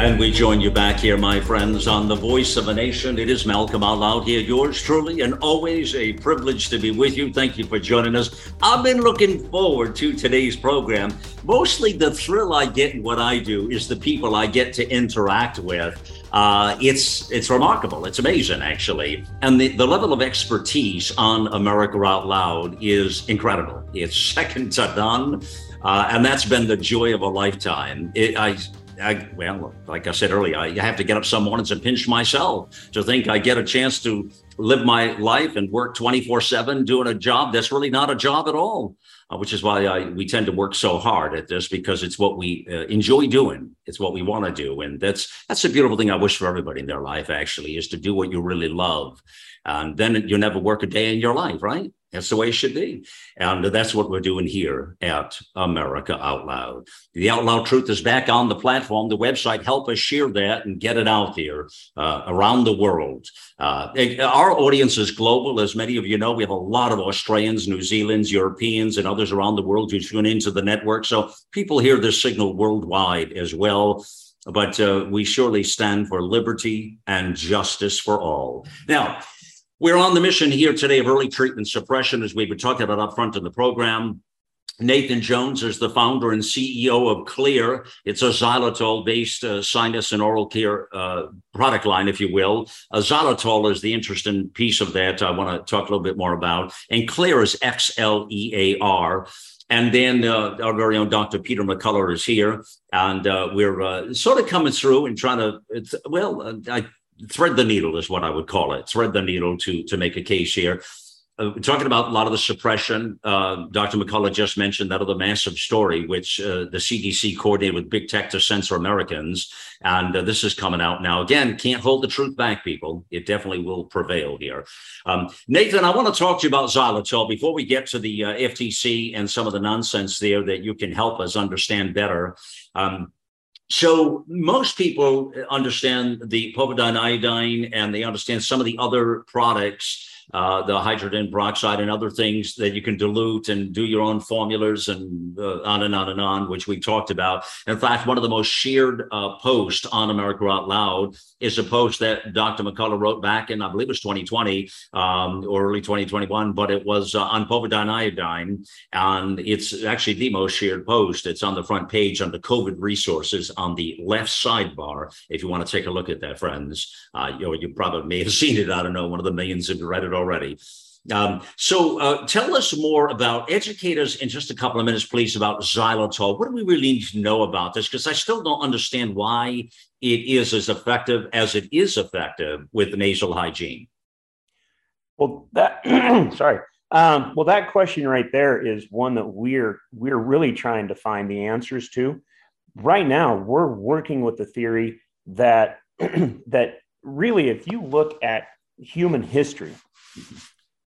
And we join you back here, my friends, on the Voice of a Nation. It is Malcolm Out Loud here, yours truly, and always a privilege to be with you. Thank you for joining us. I've been looking forward to today's program. Mostly the thrill I get in what I do is the people I get to interact with. Uh, it's it's remarkable. It's amazing, actually, and the, the level of expertise on America Out Loud is incredible. It's [LAUGHS] second to none, uh, and that's been the joy of a lifetime. It, I I, well, like I said earlier, I have to get up some mornings and pinch myself to think I get a chance to live my life and work 24 7 doing a job that's really not a job at all, uh, which is why I, we tend to work so hard at this because it's what we uh, enjoy doing. It's what we want to do. And that's, that's a beautiful thing I wish for everybody in their life, actually, is to do what you really love. And then you'll never work a day in your life, right? That's the way it should be. And that's what we're doing here at America Out Loud. The Out Loud Truth is back on the platform, the website. Help us share that and get it out there uh, around the world. Uh, our audience is global. As many of you know, we have a lot of Australians, New Zealanders, Europeans, and others around the world who tune into the network. So people hear this signal worldwide as well but uh, we surely stand for liberty and justice for all. Now, we're on the mission here today of early treatment suppression, as we've been talking about up front in the program. Nathan Jones is the founder and CEO of Xlear. It's a xylitol based uh, sinus and oral care uh, product line, if you will. A xylitol is the interesting piece of that I want to talk a little bit more about. And Xlear is X L E A R. And then uh, our very own Dr. Peter McCullough is here. And uh, we're uh, sort of coming through and trying to, well, uh, I thread the needle is what I would call it. Thread the needle to to make a case here. Uh, talking about a lot of the suppression, uh, Dr. McCullough just mentioned that other massive story, which uh, the CDC coordinated with big tech to censor Americans. And uh, this is coming out now. Again, can't hold the truth back, people. It definitely will prevail here. Um, Nathan, I want to talk to you about xylitol before we get to the uh, FTC and some of the nonsense there that you can help us understand better. Um, so most people understand the povidone iodine and they understand some of the other products uh, the hydrogen peroxide and other things that you can dilute and do your own formulas and uh, on and on and on, which we talked about. In fact, one of the most shared uh, posts on America Out Loud is a post that Dr. McCullough wrote back in, I believe it was 2020 um, or early 2021, but it was uh, on povidone iodine. And it's actually the most shared post. It's on the front page under COVID resources on the left sidebar. If you want to take a look at that, friends, uh, you, know, you probably may have seen it. I don't know. One of the millions of read it already. Um, so uh, tell us more about, educators in just a couple of minutes, please, about xylitol. What do we really need to know about this? Because I still don't understand why it is as effective as it is effective with nasal hygiene. Well, that, [CLEARS THROAT] sorry. Um, well, that question right there is one that we're we're really trying to find the answers to. Right now, we're working with the theory that [CLEARS THROAT] that really, if you look at human history,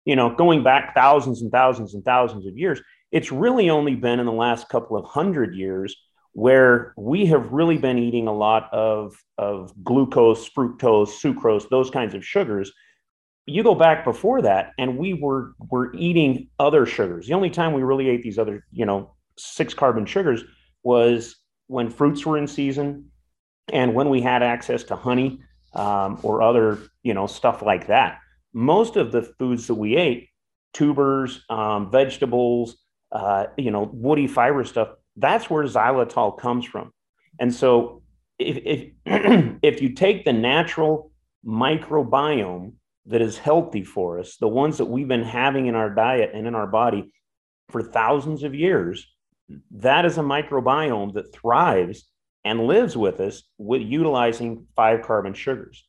you know, going back thousands and thousands and thousands of years, it's really only been in the last couple of hundred years where we have really been eating a lot of, of glucose, fructose, sucrose, those kinds of sugars. You go back before that, and we were were eating other sugars. The only time we really ate these other, you know, six carbon sugars was when fruits were in season, and when we had access to honey um, or other, you know, stuff like that most of the foods that we ate, tubers, um, vegetables, uh, you know, woody fiber stuff, that's where xylitol comes from. And so if, if, [CLEARS THROAT] if you take the natural microbiome that is healthy for us, the ones that we've been having in our diet and in our body for thousands of years, that is a microbiome that thrives and lives with us with utilizing five carbon sugars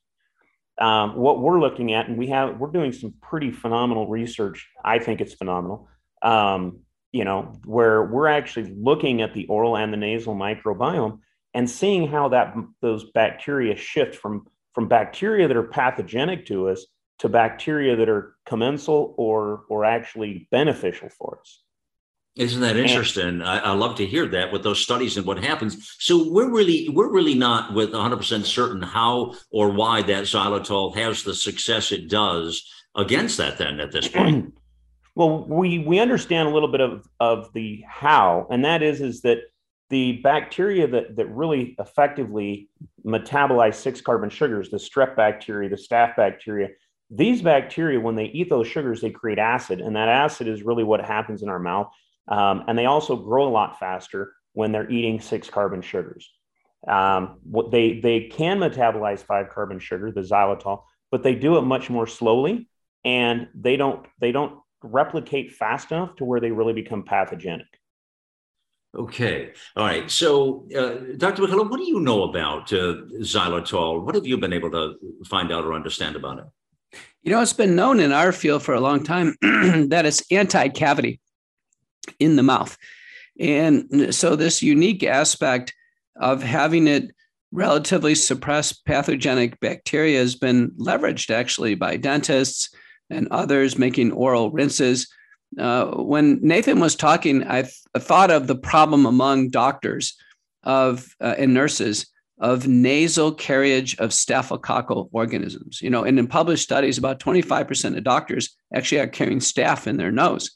um, what we're looking at, and we have we're doing some pretty phenomenal research. I think it's phenomenal. Um, you know, where we're actually looking at the oral and the nasal microbiome and seeing how that those bacteria shift from from bacteria that are pathogenic to us to bacteria that are commensal or or actually beneficial for us. Isn't that interesting? I, I, love to hear that with those studies and what happens. So we're really we're really not with 100 percent certain how or why that xylitol has the success it does against that. Then at this point, [CLEARS THROAT] well, we we understand a little bit of of the how, and that is is that the bacteria that that really effectively metabolize six carbon sugars, the strep bacteria, the staph bacteria, these bacteria, when they eat those sugars, they create acid, and that acid is really what happens in our mouth. Um, and they also grow a lot faster when they're eating six carbon sugars. Um, what they they can metabolize five carbon sugar, the xylitol, but they do it much more slowly, and they don't they don't replicate fast enough to where they really become pathogenic. Okay. All right. So, uh, Dr. McCullough, what do you know about uh, xylitol? What have you been able to find out or understand about it? You know, it's been known in our field for a long time [CLEARS THROAT] that it's anti cavity in the mouth. And so, this unique aspect of having it relatively suppress pathogenic bacteria has been leveraged actually by dentists and others making oral rinses. Uh, when Nathan was talking, I, th- I, thought of the problem among doctors of uh, and nurses of nasal carriage of staphylococcal organisms. You know, and in published studies, about 25% of doctors actually are carrying staph in their nose.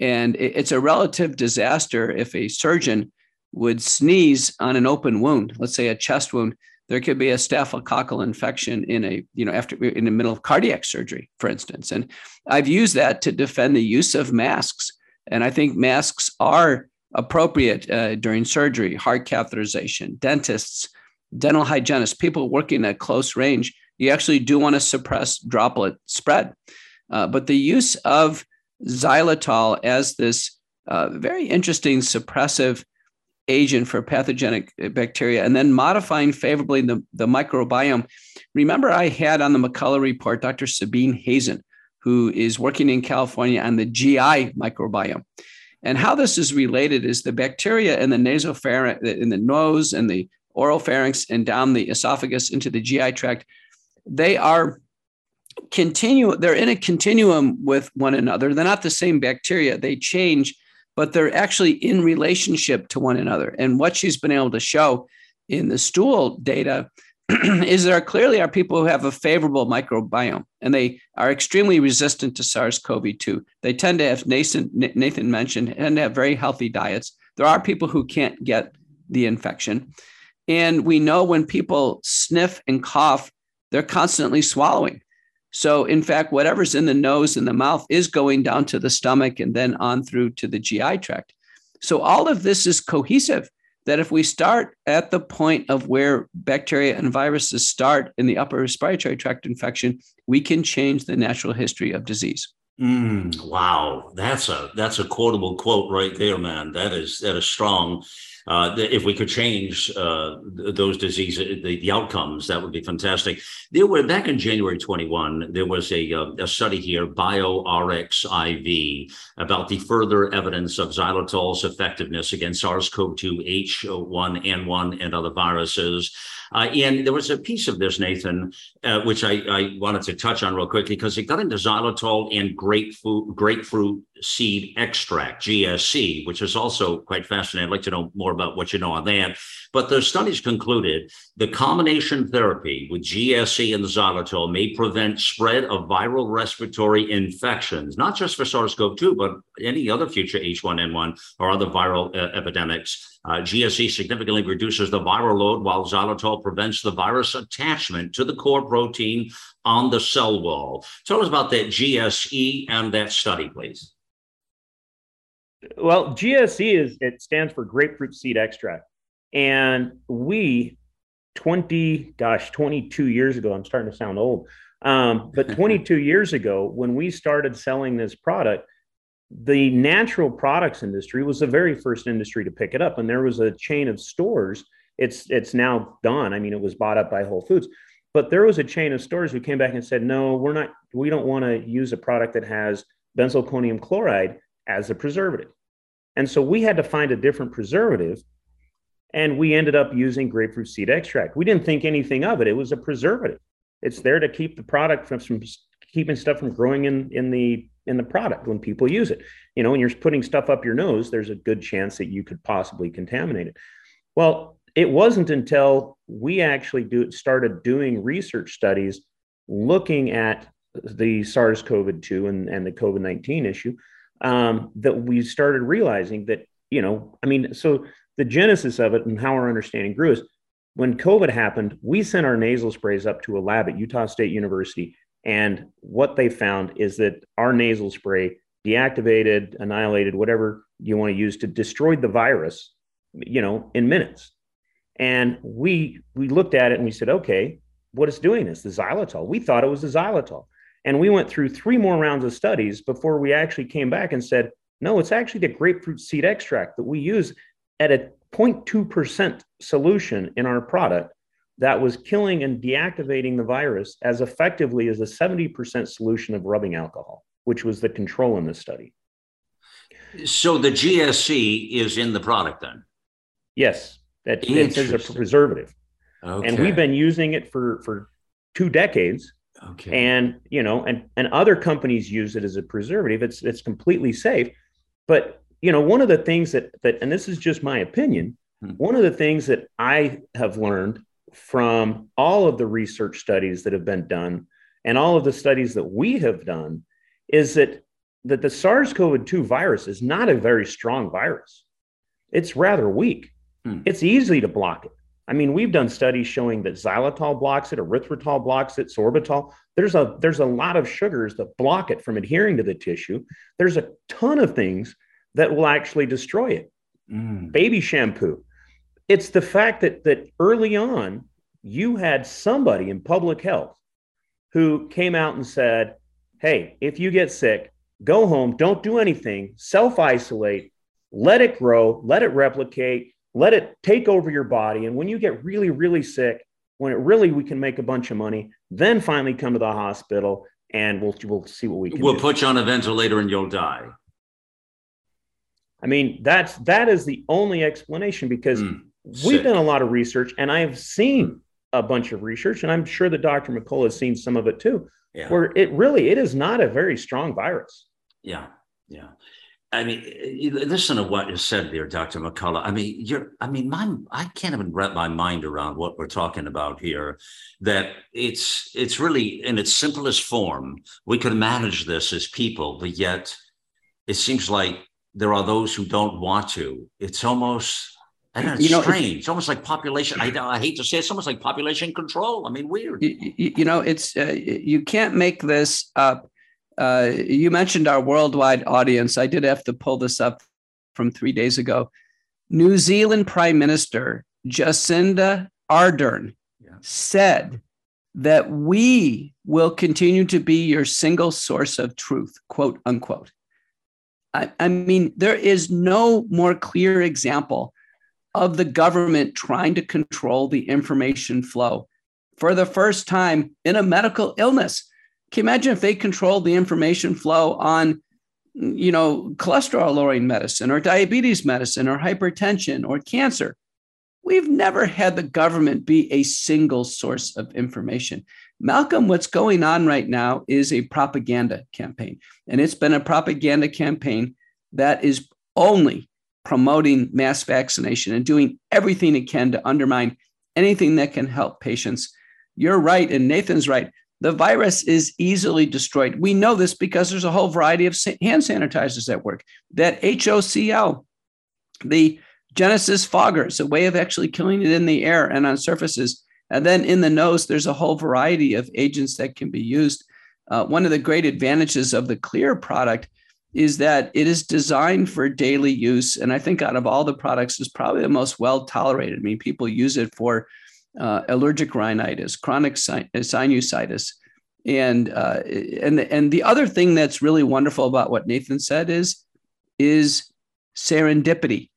And it's a relative disaster if a surgeon would sneeze on an open wound, let's say a chest wound, there could be a staphylococcal infection in a, you know, after in the middle of cardiac surgery, for instance. And I've used that to defend the use of masks. And I think masks are appropriate uh, during surgery, heart catheterization, dentists, dental hygienists, people working at close range. You actually do want to suppress droplet spread. Uh, but the use of xylitol as this uh, very interesting suppressive agent for pathogenic bacteria and then modifying favorably the, the microbiome. Remember, I had on the McCullough report Dr. Sabine Hazan, who is working in California on the GI microbiome. And how this is related is the bacteria in the nasopharynx, in the nose and the oral pharynx and down the esophagus into the GI tract, they are continue they're in a continuum with one another they're not the same bacteria they change but they're actually in relationship to one another and what she's been able to show in the stool data [CLEARS THROAT] is there clearly are people who have a favorable microbiome and they are extremely resistant to SARS-CoV-2. They tend to have Nathan, Nathan mentioned and have very healthy diets. There are people who can't get the infection. And we know when people sniff and cough, they're constantly swallowing. So, in fact, whatever's in the nose and the mouth is going down to the stomach and then on through to the GI tract. So, all of this is cohesive. That if we start at the point of where bacteria and viruses start in the upper respiratory tract infection, we can change the natural history of disease. Mm, wow, that's a that's a quotable quote right there, man. That is that is strong uh, if we could change uh, those diseases, the, the, outcomes, that would be fantastic. There were back in January 21, there was a, uh, a study here, BioRxiv, about the further evidence of xylitol's effectiveness against SARS-CoV-2, H1N1, and other viruses. Uh, and there was a piece of this, Nathan, uh, which I, I, wanted to touch on real quickly because it got into xylitol and grapefruit, grapefruit seed extract, GSC, which is also quite fascinating. I'd like to know more about what you know on that. But the studies concluded the combination therapy with GSC and xylitol may prevent spread of viral respiratory infections, not just for SARS-CoV-2, but any other future H1N1 or other viral uh, epidemics. Uh, GSC significantly reduces the viral load, while xylitol prevents the virus attachment to the core protein on the cell wall. Tell us about that GSE and that study, please. Well, GSE is it stands for grapefruit seed extract. And we 20, gosh, 22 years ago, I'm starting to sound old. Um, but [LAUGHS] 22 years ago, when we started selling this product, the natural products industry was the very first industry to pick it up. And there was a chain of stores. It's it's now done. I mean, it was bought up by Whole Foods. But there was a chain of stores who came back and said, no, we're not, we don't want to use a product that has benzalkonium chloride as a preservative. And so we had to find a different preservative. And we ended up using grapefruit seed extract. We didn't think anything of it. It was a preservative. It's there to keep the product from, from keeping stuff from growing in in the in the product when people use it. You know, when you're putting stuff up your nose, there's a good chance that you could possibly contaminate it. Well, it wasn't until we actually do, started doing research studies looking at the SARS-CoV-2 and, and the COVID-19 issue um, that we started realizing that, you know, I mean, so the genesis of it and how our understanding grew is when COVID happened, we sent our nasal sprays up to a lab at Utah State University. And what they found is that our nasal spray deactivated, annihilated, whatever you want to use to destroy the virus, you know, in minutes. And we we looked at it and we said, okay, what is doing this? The xylitol. We thought it was the xylitol. And we went through three more rounds of studies before we actually came back and said, no, it's actually the grapefruit seed extract that we use at a 0.2% solution in our product that was killing and deactivating the virus as effectively as a 70% solution of rubbing alcohol, which was the control in this study. So the GSC is in the product then? Yes, that it is a preservative. Okay. And we've been using it for, for two decades. Okay. And you know, and and other companies use it as a preservative. It's it's completely safe. But you know, one of the things that that, and this is just my opinion, hmm. one of the things that I have learned from all of the research studies that have been done and all of the studies that we have done is that that the SARS-CoV-2 virus is not a very strong virus. It's rather weak. Hmm. It's easy to block it. I mean, we've done studies showing that xylitol blocks it, erythritol blocks it, sorbitol. There's a there's a lot of sugars that block it from adhering to the tissue. There's a ton of things that will actually destroy it. Mm. Baby shampoo. It's the fact that that early on you had somebody in public health who came out and said, "Hey, if you get sick, go home, don't do anything, self-isolate, let it grow, let it replicate, let it take over your body. And when you get really, really sick, when it really we can make a bunch of money, then finally come to the hospital and we'll we'll see what we can. We'll do. put you on a ventilator and you'll die. I mean, that's that is the only explanation because mm, we've done a lot of research and I have seen a bunch of research, and I'm sure that Dr. McCullough has seen some of it too, yeah. where it really it is not a very strong virus. Yeah, yeah. I mean, listen to what you said there, Dr. McCullough. I mean, you're, I mean, my, I can't even wrap my mind around what we're talking about here. That it's, it's really in its simplest form. We could manage this as people, but yet it seems like there are those who don't want to. It's almost, I know, it's you know, strange. It's almost like population. I, I hate to say it, it's almost like population control. I mean, weird. You, you know, it's, uh, you can't make this up uh, you mentioned our worldwide audience. I did have to pull this up from three days ago. New Zealand Prime Minister Jacinda Ardern yeah. said that we will continue to be your single source of truth, quote unquote. I, I mean, there is no more clear example of the government trying to control the information flow for the first time in a medical illness. Can you imagine if they controlled the information flow on, you know, cholesterol lowering medicine or diabetes medicine or hypertension or cancer? We've never had the government be a single source of information. Malcolm, what's going on right now is a propaganda campaign. And it's been a propaganda campaign that is only promoting mass vaccination and doing everything it can to undermine anything that can help patients. You're right, and Nathan's right the virus is easily destroyed. We know this because there's a whole variety of hand sanitizers that work. That HOCl, the Genesis fogger, foggers, a way of actually killing it in the air and on surfaces. And then in the nose, there's a whole variety of agents that can be used. Uh, one of the great advantages of the Xlear product is that it is designed for daily use. And I think out of all the products, is probably the most well tolerated. I mean, people use it for uh, allergic rhinitis, chronic sinusitis. And, uh, and, and the other thing that's really wonderful about what Nathan said is, is serendipity.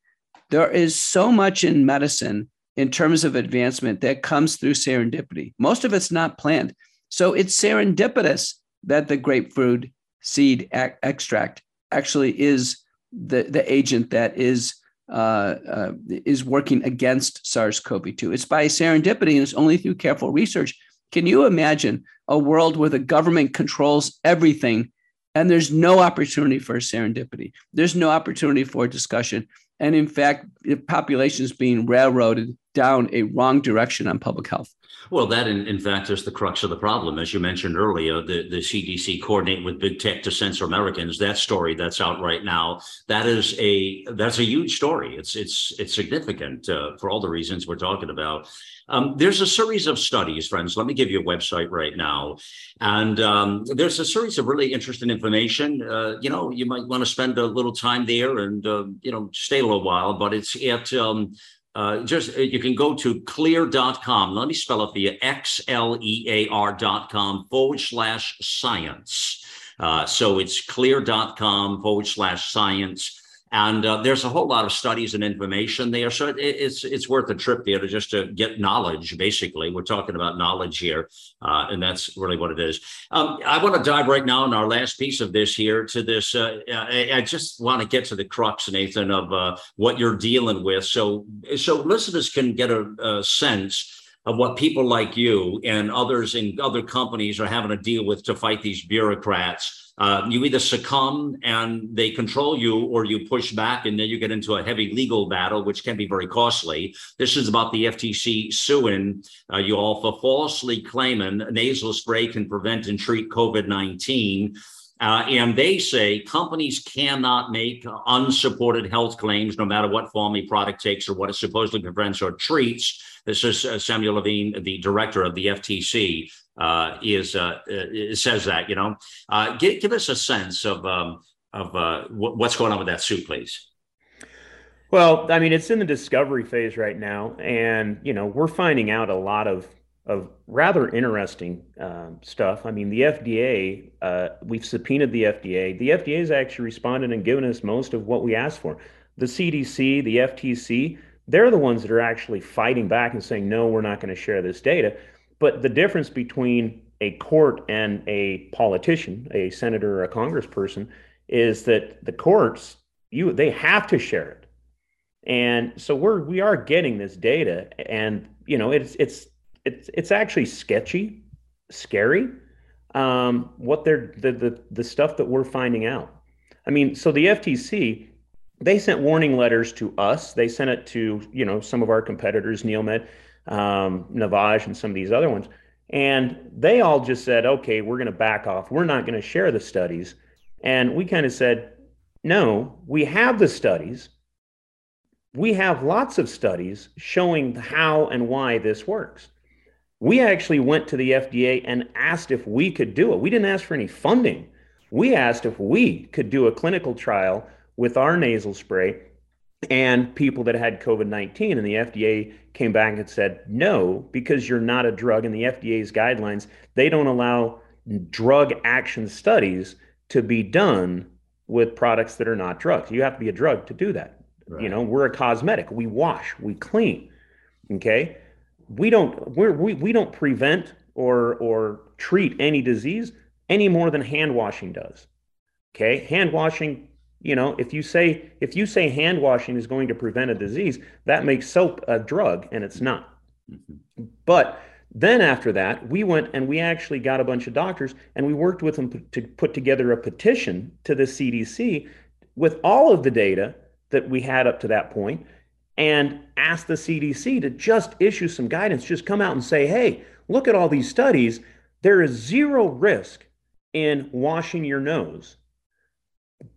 There is so much in medicine in terms of advancement that comes through serendipity. Most of it's not planned. So it's serendipitous that the grapefruit seed extract actually is the, the agent that is uh, uh, is working against SARS CoV 2. It's by serendipity and it's only through careful research Can you imagine a world where the government controls everything and there's no opportunity for serendipity? There's no opportunity for discussion. And in fact, the population is being railroaded down a wrong direction on public health. Well, that in, in fact is the crux of the problem. As you mentioned earlier, the, the CDC coordinate with big tech to censor Americans. That story that's out right now, that is a that's a huge story. It's it's it's significant uh, for all the reasons we're talking about. Um, there's a series of studies, friends. Let me give you a website right now, and um, there's a series of really interesting information. Uh, you know, you might want to spend a little time there and uh, you know stay a little while, but it's at um, uh, just uh, you can go to xlear.com. Let me spell it for you X L E A R.com forward slash science. Uh, so it's xlear.com forward slash science. And uh, there's a whole lot of studies and information there, so it, it's it's worth a trip there to just to get knowledge. Basically, we're talking about knowledge here, uh, and that's really what it is. Um, I want to dive right now in our last piece of this here to this. Uh, I, I, just want to get to the crux, Nathan, of uh, what you're dealing with, so so listeners can get a, a sense of what people like you and others in other companies are having to deal with to fight these bureaucrats uh, you either succumb and they control you, or you push back, and then you get into a heavy legal battle, which can be very costly. This is about the FTC suing uh, you all for falsely claiming nasal spray can prevent and treat COVID 19. Uh, and they say companies cannot make unsupported health claims, no matter what form a product takes or what it supposedly prevents or treats. This is uh, Samuel Levine, the director of the FTC uh, is uh, says that. You know, uh, give, give us a sense of um, of uh, w- what's going on with that suit, please. Well, I mean, it's in the discovery phase right now, and you know, we're finding out a lot of of rather interesting um, stuff. I mean, the FDA, uh, we've subpoenaed the FDA. The FDA has actually responded and given us most of what we asked for. The CDC, the FTC, they're the ones that are actually fighting back and saying, no, we're not going to share this data. But the difference between a court and a politician, a senator or a congressperson, is that the courts, you they have to share it. And so we're we are getting this data, and you know it's it's it's it's actually sketchy, scary. Um, what they're the, the the stuff that we're finding out. I mean, so the FTC they sent warning letters to us. They sent it to you know some of our competitors, NeilMed um, and some of these other ones. And they all just said, okay, we're going to back off. We're not going to share the studies. And we kind of said, no, we have the studies. We have lots of studies showing how and why this works. We actually went to the FDA and asked if we could do it. We didn't ask for any funding. We asked if we could do a clinical trial with our nasal spray and people that had COVID 19. And the FDA came back and said, no, because you're not a drug. In the FDA's guidelines, they don't allow drug action studies to be done with products that are not drugs. You have to be a drug to do that. Right. You know, we're a cosmetic. We wash, we clean. Okay. We don't we're, we we don't prevent or or treat any disease any more than hand washing does. Okay. Hand washing you know if you say if you say hand washing is going to prevent a disease that makes soap a drug and it's not mm-hmm. but then after that we went and we actually got a bunch of doctors and we worked with them to put together a petition to the cdc with all of the data that we had up to that point and asked the cdc to just issue some guidance just come out and say hey look at all these studies there is zero risk in washing your nose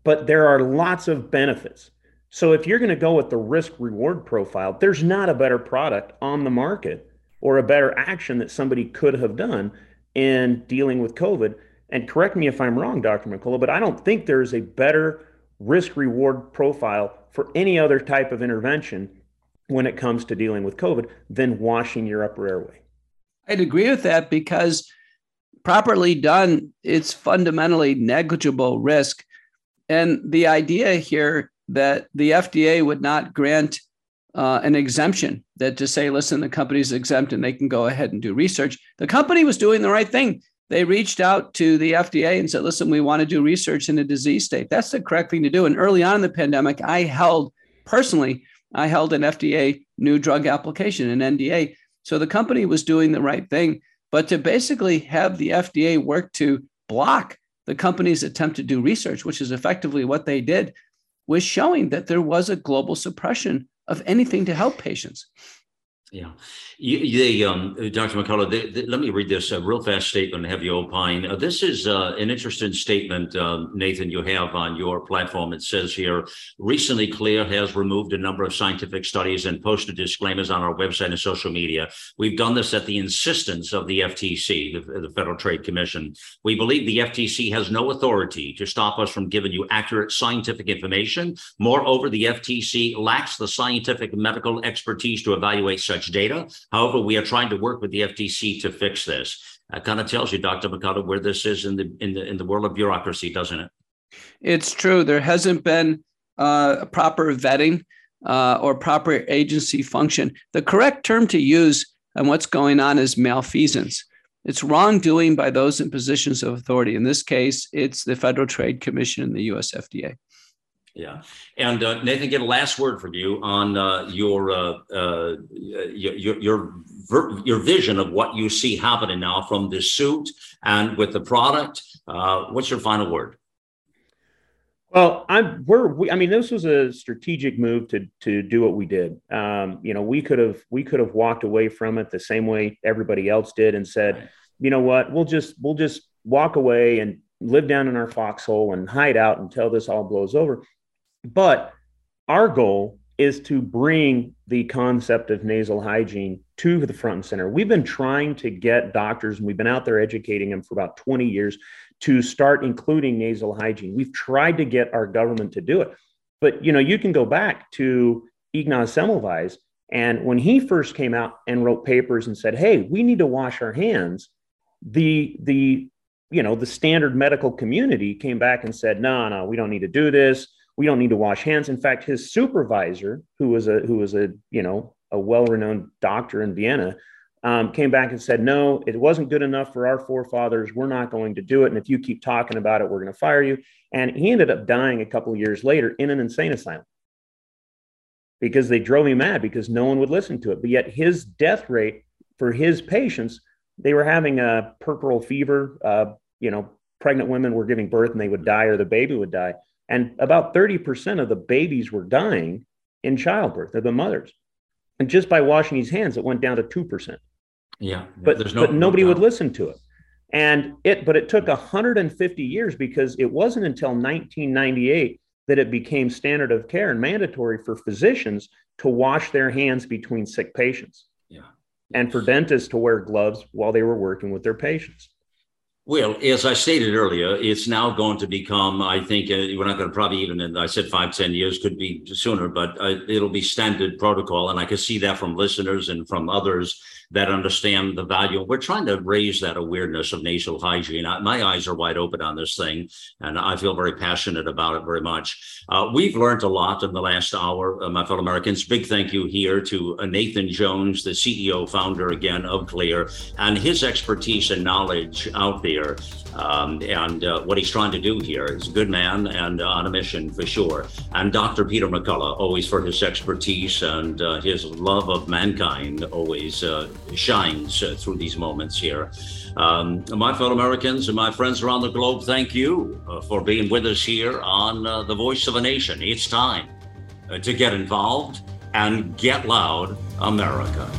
but there are lots of benefits. So if you're going to go with the risk reward profile, there's not a better product on the market or a better action that somebody could have done in dealing with COVID. And correct me if I'm wrong, Dr. McCullough, but I don't think there's a better risk reward profile for any other type of intervention when it comes to dealing with COVID than washing your upper airway. I'd agree with that because properly done, it's fundamentally negligible risk and the idea here that the FDA would not grant uh, an exemption that to say, listen, the company's exempt and they can go ahead and do research. The company was doing the right thing. They reached out to the FDA and said, listen, we want to do research in a disease state. That's the correct thing to do. And early on in the pandemic, I held personally, I held an FDA new drug application, an NDA. So the company was doing the right thing. but to basically have the FDA work to block the company's attempt to do research, which is effectively what they did, was showing that there was a global suppression of anything to help patients. Yeah. They, um, Dr. McCullough, let me read this uh, real fast statement and have you opine. Uh, this is uh, an interesting statement, um, Nathan, you have on your platform. It says here recently, Xlear has removed a number of scientific studies and posted disclaimers on our website and social media. We've done this at the insistence of the FTC, the, the Federal Trade Commission. We believe the FTC has no authority to stop us from giving you accurate scientific information. Moreover, the FTC lacks the scientific medical expertise to evaluate such data. However, we are trying to work with the FTC to fix this. That kind of tells you, Dr. McCullough, where this is in the in the in the world of bureaucracy, doesn't it? It's true. There hasn't been uh, proper vetting uh, or proper agency function. The correct term to use and what's going on is malfeasance. It's wrongdoing by those in positions of authority. In this case, it's the Federal Trade Commission and the US FDA. Yeah, and uh, Nathan, get a last word from you on uh, your, uh, uh your your your vision of what you see happening now from this suit and with the product. Uh, what's your final word? Well, I'm we're we, I mean this was a strategic move to to do what we did. Um, you know, we could have we could have walked away from it the same way everybody else did and said, right. you know what, we'll just we'll just walk away and live down in our foxhole and hide out until this all blows over. But our goal is to bring the concept of nasal hygiene to the front and center. We've been trying to get doctors, and we've been out there educating them for about 20 years to start including nasal hygiene. We've tried to get our government to do it. But you know, you can go back to Ignaz Semmelweis, and when he first came out and wrote papers and said, "Hey, we need to wash our hands," the the you know the standard medical community came back and said, "No, no, we don't need to do this we don't need to wash hands. In fact, his supervisor, who was a who was a you know a well-renowned doctor in Vienna, um, came back and said, "No, it wasn't good enough for our forefathers. We're not going to do it. And if you keep talking about it, we're going to fire you." And he ended up dying a couple of years later in an insane asylum because they drove him mad because no one would listen to it. But yet his death rate for his patients, they were having a puerperal fever. Uh, you know, pregnant women were giving birth and they would die or the baby would die. And about 30% of the babies were dying in childbirth of the mothers. And just by washing his hands, it went down to 2%. Yeah. But, there's no, but nobody no would listen to it. And it, but it took 150 years because it wasn't until 1998 that it became standard of care and mandatory for physicians to wash their hands between sick patients. Yeah. And for dentists to wear gloves while they were working with their patients. Well, as I stated earlier, it's now going to become, I think, uh, we're not going to probably even, I said five, ten years, could be sooner, but uh, it'll be standard protocol. And I can see that from listeners and from others that understand the value. We're trying to raise that awareness of nasal hygiene. I, my eyes are wide open on this thing, and I feel very passionate about it very much. Uh, we've learned a lot in the last hour, uh, my fellow Americans. Big thank you here to uh, Nathan Jones, the CEO, founder again of Xlear, and his expertise and knowledge out there. Um, and uh, what he's trying to do here is a good man and on a mission for sure. And Dr. Peter McCullough, always for his expertise and uh, his love of mankind, always uh, shines uh, through these moments here. Um, my fellow Americans and my friends around the globe, thank you uh, for being with us here on uh, The Voice of a Nation. It's time to get involved and get loud, America.